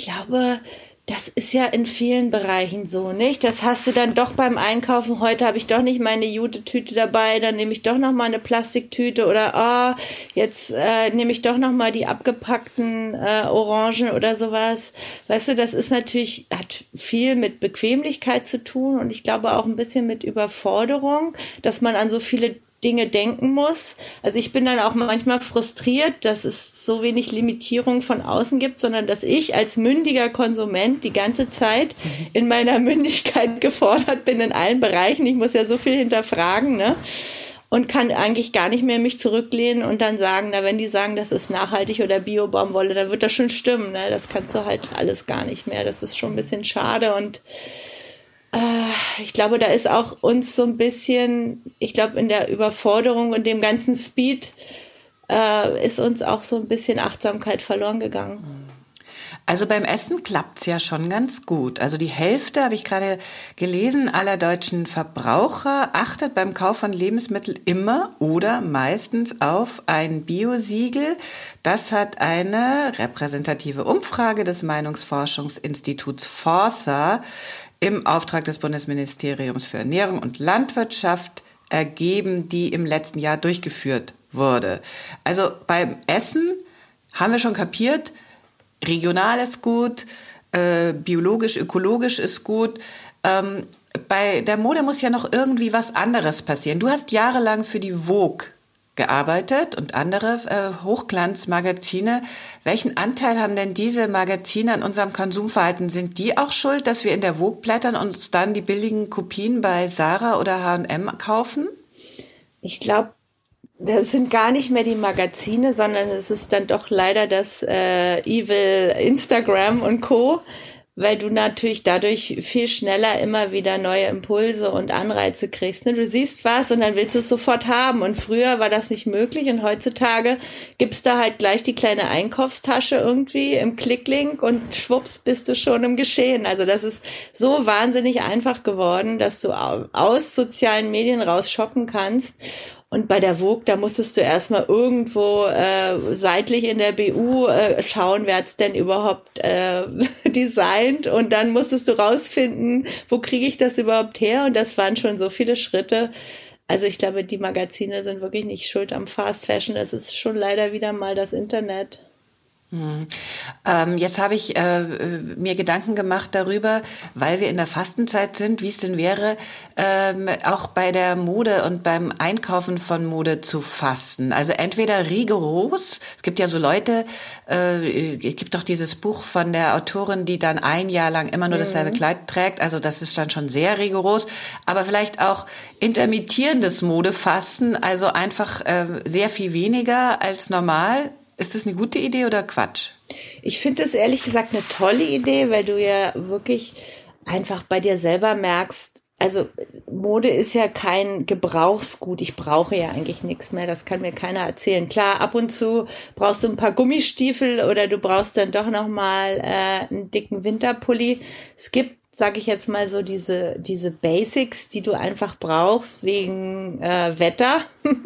Ich glaube, das ist ja in vielen Bereichen so, nicht? Das hast du dann doch beim Einkaufen. Heute habe ich doch nicht meine Jute-Tüte dabei, dann nehme ich doch noch mal eine Plastiktüte oder oh, jetzt äh, nehme ich doch noch mal die abgepackten äh, Orangen oder sowas. Weißt du, das ist natürlich hat viel mit Bequemlichkeit zu tun und ich glaube auch ein bisschen mit Überforderung, dass man an so viele Dinge denken muss. Also ich bin dann auch manchmal frustriert, dass es so wenig Limitierung von außen gibt, sondern dass ich als mündiger Konsument die ganze Zeit in meiner Mündigkeit gefordert bin in allen Bereichen. Ich muss ja so viel hinterfragen, ne? Und kann eigentlich gar nicht mehr mich zurücklehnen und dann sagen, na, wenn die sagen, das ist nachhaltig oder Bio-Baumwolle, dann wird das schon stimmen, ne? Das kannst du halt alles gar nicht mehr. Das ist schon ein bisschen schade und ich glaube, da ist auch uns so ein bisschen, ich glaube, in der Überforderung und dem ganzen Speed äh, ist uns auch so ein bisschen Achtsamkeit verloren gegangen. Also beim Essen klappt's ja schon ganz gut. Also die Hälfte, habe ich gerade gelesen, aller deutschen Verbraucher achtet beim Kauf von Lebensmitteln immer oder meistens auf ein Biosiegel. Das hat eine repräsentative Umfrage des Meinungsforschungsinstituts Forsa im Auftrag des Bundesministeriums für Ernährung und Landwirtschaft ergeben, die im letzten Jahr durchgeführt wurde. Also beim Essen haben wir schon kapiert, regional ist gut, äh, biologisch, ökologisch ist gut. Ähm, bei der Mode muss ja noch irgendwie was anderes passieren. Du hast jahrelang für die Vogue gearbeitet und andere äh, Hochglanzmagazine. Welchen Anteil haben denn diese Magazine an unserem Konsumverhalten? Sind die auch schuld, dass wir in der Vogue blättern und uns dann die billigen Kopien bei Sarah oder H&M kaufen? Ich glaube, das sind gar nicht mehr die Magazine, sondern es ist dann doch leider das äh, Evil Instagram und Co., weil du natürlich dadurch viel schneller immer wieder neue Impulse und Anreize kriegst. Ne? Du siehst was und dann willst du es sofort haben. Und früher war das nicht möglich und heutzutage gibst da halt gleich die kleine Einkaufstasche irgendwie im Klicklink und schwupps bist du schon im Geschehen. Also das ist so wahnsinnig einfach geworden, dass du aus sozialen Medien raus shoppen kannst. Und bei der Vogue, da musstest du erstmal irgendwo äh, seitlich in der BU äh, schauen, wer hat's denn überhaupt äh, designt. Und dann musstest du rausfinden, wo kriege ich das überhaupt her. Und das waren schon so viele Schritte. Also ich glaube, die Magazine sind wirklich nicht schuld am Fast Fashion. Das ist schon leider wieder mal das Internet. Hm. Ähm, jetzt habe ich äh, mir Gedanken gemacht darüber, weil wir in der Fastenzeit sind, wie es denn wäre, ähm, auch bei der Mode und beim Einkaufen von Mode zu fasten. Also entweder rigoros, es gibt ja so Leute, äh, es gibt doch dieses Buch von der Autorin, die dann ein Jahr lang immer nur dasselbe mhm. Kleid trägt, also das ist dann schon sehr rigoros, aber vielleicht auch intermittierendes Modefasten, also einfach äh, sehr viel weniger als normal ist das eine gute Idee oder Quatsch? Ich finde das ehrlich gesagt eine tolle Idee, weil du ja wirklich einfach bei dir selber merkst, also Mode ist ja kein Gebrauchsgut. Ich brauche ja eigentlich nichts mehr. Das kann mir keiner erzählen. Klar, ab und zu brauchst du ein paar Gummistiefel oder du brauchst dann doch noch mal äh, einen dicken Winterpulli. Es gibt sage ich jetzt mal so diese diese Basics, die du einfach brauchst wegen äh, Wetter.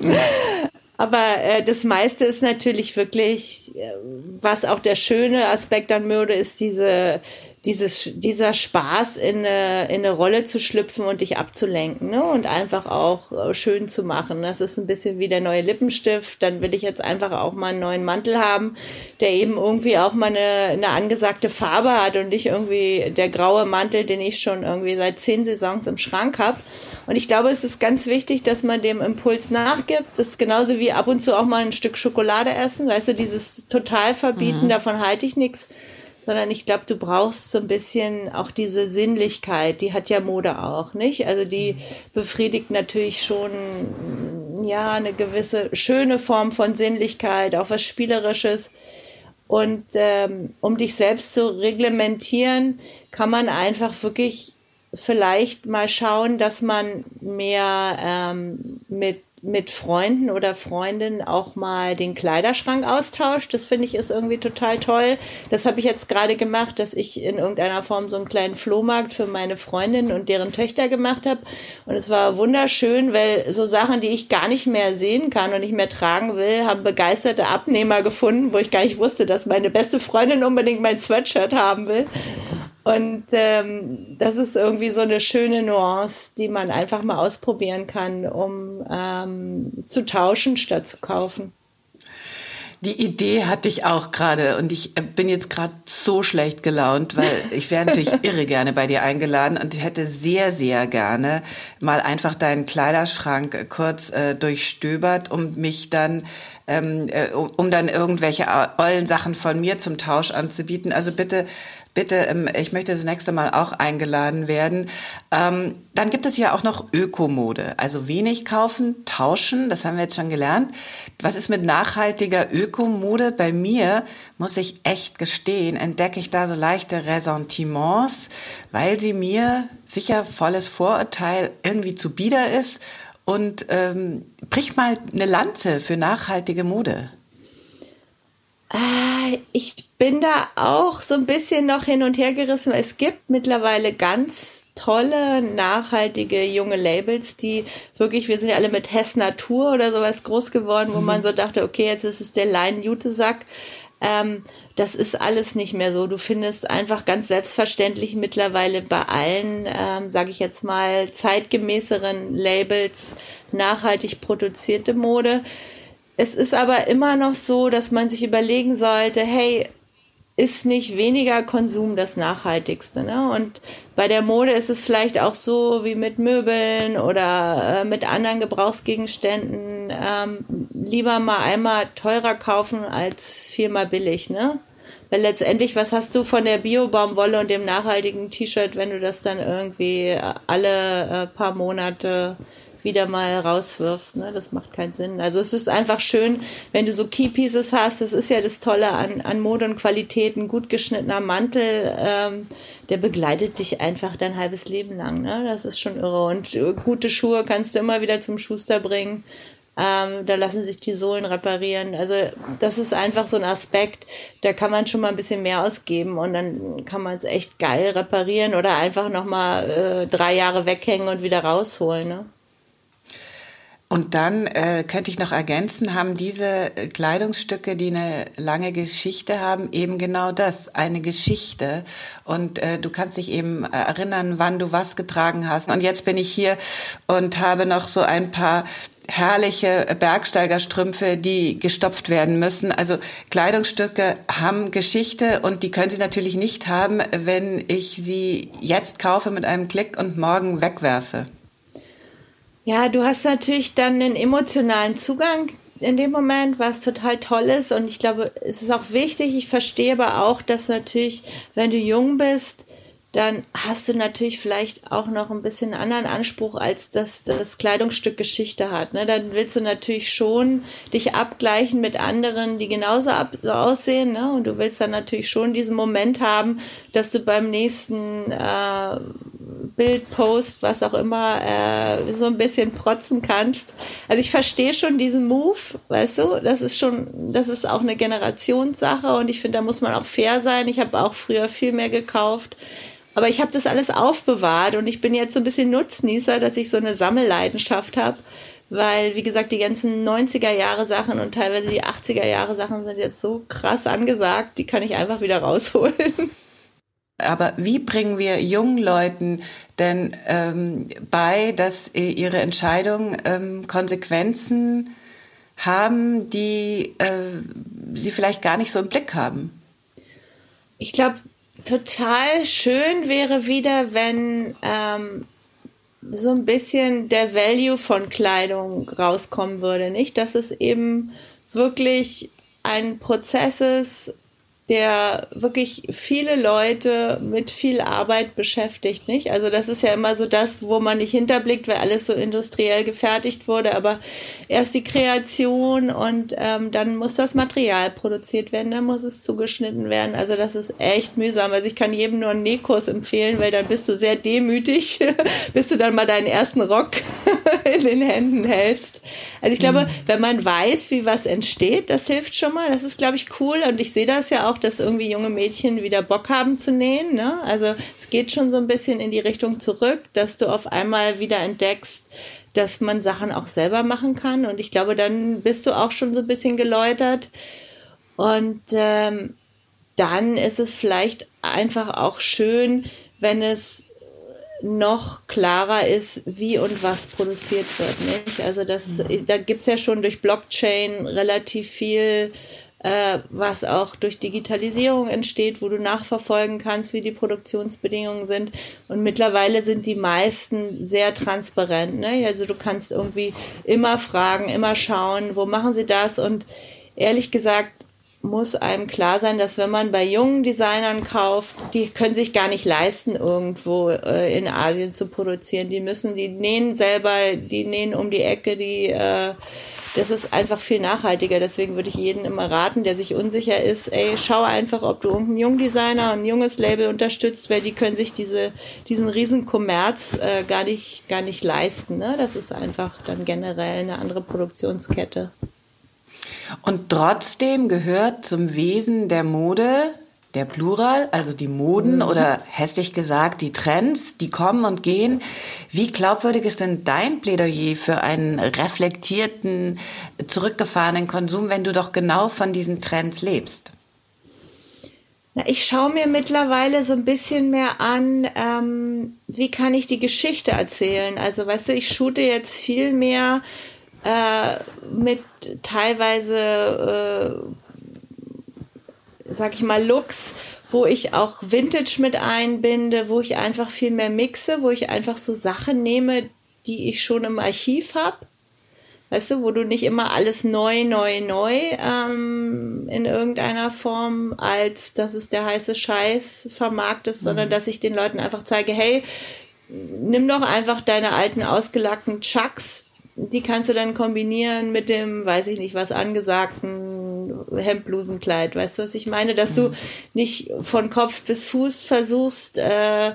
Aber äh, das meiste ist natürlich wirklich, äh, was auch der schöne Aspekt an Mode ist, diese dieses, dieser Spaß in eine, in eine Rolle zu schlüpfen und dich abzulenken ne? und einfach auch äh, schön zu machen. Das ist ein bisschen wie der neue Lippenstift. Dann will ich jetzt einfach auch mal einen neuen Mantel haben, der eben irgendwie auch mal eine, eine angesagte Farbe hat und nicht irgendwie der graue Mantel, den ich schon irgendwie seit zehn Saisons im Schrank habe. Und ich glaube, es ist ganz wichtig, dass man dem Impuls nachgibt. Das ist genauso wie ab und zu auch mal ein Stück Schokolade essen. Weißt du, dieses total verbieten, mhm. davon halte ich nichts sondern ich glaube, du brauchst so ein bisschen auch diese Sinnlichkeit, die hat ja Mode auch, nicht? Also die befriedigt natürlich schon, ja, eine gewisse schöne Form von Sinnlichkeit, auch was Spielerisches. Und ähm, um dich selbst zu reglementieren, kann man einfach wirklich vielleicht mal schauen, dass man mehr ähm, mit mit Freunden oder Freundinnen auch mal den Kleiderschrank austauscht. Das finde ich ist irgendwie total toll. Das habe ich jetzt gerade gemacht, dass ich in irgendeiner Form so einen kleinen Flohmarkt für meine Freundinnen und deren Töchter gemacht habe. Und es war wunderschön, weil so Sachen, die ich gar nicht mehr sehen kann und nicht mehr tragen will, haben begeisterte Abnehmer gefunden, wo ich gar nicht wusste, dass meine beste Freundin unbedingt mein Sweatshirt haben will. Und ähm, das ist irgendwie so eine schöne Nuance, die man einfach mal ausprobieren kann, um ähm, zu tauschen statt zu kaufen. Die Idee hatte ich auch gerade und ich äh, bin jetzt gerade so schlecht gelaunt, weil ich wäre natürlich irre gerne bei dir eingeladen und ich hätte sehr, sehr gerne mal einfach deinen Kleiderschrank kurz äh, durchstöbert, um mich dann ähm, äh, um dann irgendwelche ollen Sachen von mir zum Tausch anzubieten. Also bitte bitte, ähm, ich möchte das nächste Mal auch eingeladen werden. Ähm, dann gibt es ja auch noch Ökomode, also wenig kaufen, tauschen, das haben wir jetzt schon gelernt. Was ist mit nachhaltiger Ökomode? Bei mir, muss ich echt gestehen, entdecke ich da so leichte Ressentiments, weil sie mir sicher volles Vorurteil irgendwie zu bieder ist und ähm, brich mal eine Lanze für nachhaltige Mode. Äh, ich bin da auch so ein bisschen noch hin und her gerissen. Es gibt mittlerweile ganz tolle, nachhaltige junge Labels, die wirklich, wir sind ja alle mit Hess Natur oder sowas groß geworden, wo man so dachte, okay, jetzt ist es der Lein-Jutesack. Ähm, das ist alles nicht mehr so. Du findest einfach ganz selbstverständlich mittlerweile bei allen, ähm, sage ich jetzt mal, zeitgemäßeren Labels nachhaltig produzierte Mode. Es ist aber immer noch so, dass man sich überlegen sollte, hey, ist nicht weniger Konsum das Nachhaltigste. Ne? Und bei der Mode ist es vielleicht auch so wie mit Möbeln oder äh, mit anderen Gebrauchsgegenständen. Ähm, lieber mal einmal teurer kaufen als viermal billig. Ne? Weil letztendlich, was hast du von der Bio-Baumwolle und dem nachhaltigen T-Shirt, wenn du das dann irgendwie alle äh, paar Monate wieder mal rauswirfst. Ne? Das macht keinen Sinn. Also es ist einfach schön, wenn du so Key Pieces hast. Das ist ja das Tolle an, an Mode und Qualität. Ein gut geschnittener Mantel, ähm, der begleitet dich einfach dein halbes Leben lang. Ne? Das ist schon irre. Und äh, gute Schuhe kannst du immer wieder zum Schuster bringen. Ähm, da lassen sich die Sohlen reparieren. Also das ist einfach so ein Aspekt, da kann man schon mal ein bisschen mehr ausgeben und dann kann man es echt geil reparieren oder einfach nochmal äh, drei Jahre weghängen und wieder rausholen. Ne? Und dann äh, könnte ich noch ergänzen, haben diese Kleidungsstücke, die eine lange Geschichte haben, eben genau das, eine Geschichte. Und äh, du kannst dich eben erinnern, wann du was getragen hast. Und jetzt bin ich hier und habe noch so ein paar herrliche Bergsteigerstrümpfe, die gestopft werden müssen. Also Kleidungsstücke haben Geschichte und die können sie natürlich nicht haben, wenn ich sie jetzt kaufe mit einem Klick und morgen wegwerfe. Ja, du hast natürlich dann einen emotionalen Zugang in dem Moment, was total toll ist. Und ich glaube, es ist auch wichtig. Ich verstehe aber auch, dass natürlich, wenn du jung bist, dann hast du natürlich vielleicht auch noch ein bisschen anderen Anspruch, als dass das Kleidungsstück Geschichte hat. Ne? Dann willst du natürlich schon dich abgleichen mit anderen, die genauso aussehen. Ne? Und du willst dann natürlich schon diesen Moment haben, dass du beim nächsten äh, Bild, Post, was auch immer, äh, so ein bisschen protzen kannst. Also ich verstehe schon diesen Move, weißt du, das ist schon, das ist auch eine Generationssache und ich finde, da muss man auch fair sein. Ich habe auch früher viel mehr gekauft. Aber ich habe das alles aufbewahrt und ich bin jetzt so ein bisschen Nutznießer, dass ich so eine Sammelleidenschaft habe. Weil, wie gesagt, die ganzen 90er Jahre Sachen und teilweise die 80er Jahre Sachen sind jetzt so krass angesagt, die kann ich einfach wieder rausholen. Aber wie bringen wir jungen Leuten denn ähm, bei, dass ihre Entscheidungen ähm, Konsequenzen haben, die äh, sie vielleicht gar nicht so im Blick haben? Ich glaube, total schön wäre wieder, wenn ähm, so ein bisschen der Value von Kleidung rauskommen würde, nicht? Dass es eben wirklich ein Prozess ist, der wirklich viele Leute mit viel Arbeit beschäftigt, nicht? Also das ist ja immer so das, wo man nicht hinterblickt, weil alles so industriell gefertigt wurde, aber erst die Kreation und ähm, dann muss das Material produziert werden, dann muss es zugeschnitten werden. Also das ist echt mühsam. Also ich kann jedem nur einen Nähkurs empfehlen, weil dann bist du sehr demütig, bis du dann mal deinen ersten Rock in den Händen hältst. Also ich glaube, mhm. wenn man weiß, wie was entsteht, das hilft schon mal. Das ist, glaube ich, cool und ich sehe das ja auch auch, dass irgendwie junge Mädchen wieder Bock haben zu nähen. Ne? Also es geht schon so ein bisschen in die Richtung zurück, dass du auf einmal wieder entdeckst, dass man Sachen auch selber machen kann. Und ich glaube, dann bist du auch schon so ein bisschen geläutert. Und ähm, dann ist es vielleicht einfach auch schön, wenn es noch klarer ist, wie und was produziert wird. Nicht? Also das, mhm. da gibt's ja schon durch Blockchain relativ viel äh, was auch durch Digitalisierung entsteht, wo du nachverfolgen kannst, wie die Produktionsbedingungen sind. Und mittlerweile sind die meisten sehr transparent. Ne? Also du kannst irgendwie immer fragen, immer schauen, wo machen sie das? Und ehrlich gesagt, muss einem klar sein, dass wenn man bei jungen Designern kauft, die können sich gar nicht leisten, irgendwo äh, in Asien zu produzieren. Die müssen, die nähen selber, die nähen um die Ecke, die äh, das ist einfach viel nachhaltiger. Deswegen würde ich jeden immer raten, der sich unsicher ist, ey, schau einfach, ob du irgendeinen jungen Designer und ein junges Label unterstützt, weil die können sich diese, diesen riesen Kommerz äh, gar nicht, gar nicht leisten. Ne? Das ist einfach dann generell eine andere Produktionskette. Und trotzdem gehört zum Wesen der Mode der Plural, also die Moden mhm. oder hässlich gesagt die Trends, die kommen und gehen. Wie glaubwürdig ist denn dein Plädoyer für einen reflektierten, zurückgefahrenen Konsum, wenn du doch genau von diesen Trends lebst? Na, ich schaue mir mittlerweile so ein bisschen mehr an, ähm, wie kann ich die Geschichte erzählen. Also weißt du, ich shoote jetzt viel mehr äh, mit teilweise äh, sag ich mal, Looks, wo ich auch Vintage mit einbinde, wo ich einfach viel mehr mixe, wo ich einfach so Sachen nehme, die ich schon im Archiv habe. Weißt du, wo du nicht immer alles neu, neu, neu ähm, in irgendeiner Form als das ist der heiße Scheiß vermarktest, mhm. sondern dass ich den Leuten einfach zeige, hey, nimm doch einfach deine alten ausgelackten Chucks, die kannst du dann kombinieren mit dem, weiß ich nicht, was angesagten Hemdblusenkleid. Weißt du, was ich meine? Dass du mhm. nicht von Kopf bis Fuß versuchst, äh,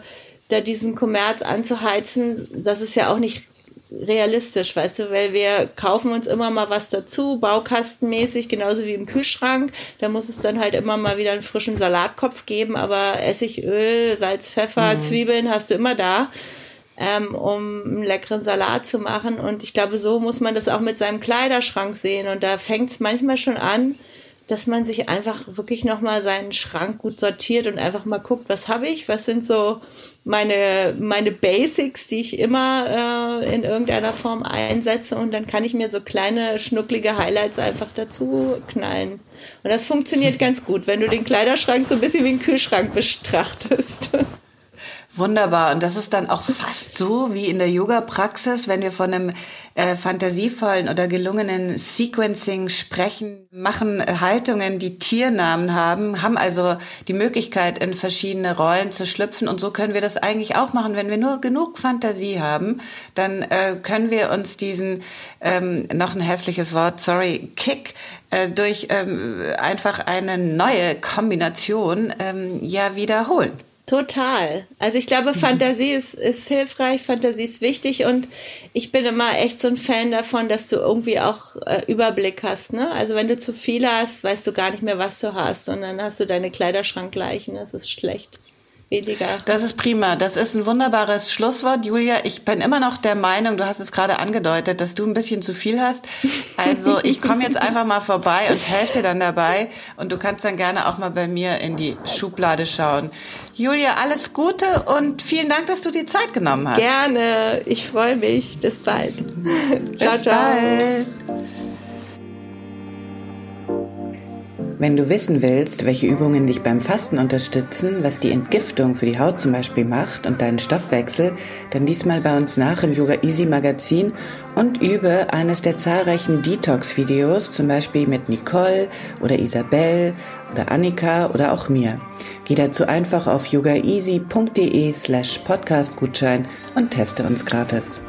da diesen Kommerz anzuheizen. Das ist ja auch nicht realistisch, weißt du, weil wir kaufen uns immer mal was dazu, baukastenmäßig, genauso wie im Kühlschrank. Da muss es dann halt immer mal wieder einen frischen Salatkopf geben, aber Essig, Öl, Salz, Pfeffer, mhm. Zwiebeln hast du immer da ähm, um einen leckeren Salat zu machen. Und ich glaube, so muss man das auch mit seinem Kleiderschrank sehen. Und da fängt es manchmal schon an, dass man sich einfach wirklich nochmal seinen Schrank gut sortiert und einfach mal guckt, was habe ich, was sind so meine, meine Basics, die ich immer äh, in irgendeiner Form einsetze und dann kann ich mir so kleine schnucklige Highlights einfach dazu knallen. Und das funktioniert ganz gut, wenn du den Kleiderschrank so ein bisschen wie einen Kühlschrank betrachtest. Wunderbar. Und das ist dann auch fast so wie in der Yoga-Praxis, wenn wir von einem äh, fantasievollen oder gelungenen Sequencing sprechen, machen Haltungen, die Tiernamen haben, haben also die Möglichkeit, in verschiedene Rollen zu schlüpfen. Und so können wir das eigentlich auch machen. Wenn wir nur genug Fantasie haben, dann äh, können wir uns diesen, ähm, noch ein hässliches Wort, sorry, Kick, äh, durch ähm, einfach eine neue Kombination ähm, ja wiederholen. Total. Also ich glaube, Fantasie ist, ist hilfreich, Fantasie ist wichtig und ich bin immer echt so ein Fan davon, dass du irgendwie auch äh, Überblick hast. Ne? Also wenn du zu viel hast, weißt du gar nicht mehr, was du hast und dann hast du deine Kleiderschrankleichen, das ist schlecht weniger. Das ist prima. Das ist ein wunderbares Schlusswort, Julia. Ich bin immer noch der Meinung, du hast es gerade angedeutet, dass du ein bisschen zu viel hast. Also ich komme jetzt einfach mal vorbei und helfe dir dann dabei. Und du kannst dann gerne auch mal bei mir in die Schublade schauen. Julia, alles Gute und vielen Dank, dass du dir Zeit genommen hast. Gerne. Ich freue mich. Bis bald. ciao, Bis ciao. Bald. Wenn du wissen willst, welche Übungen dich beim Fasten unterstützen, was die Entgiftung für die Haut zum Beispiel macht und deinen Stoffwechsel, dann diesmal bei uns nach im Yoga Easy Magazin und übe eines der zahlreichen Detox-Videos, zum Beispiel mit Nicole oder Isabel oder Annika oder auch mir. Geh dazu einfach auf yogaeasy.de slash podcastgutschein und teste uns gratis.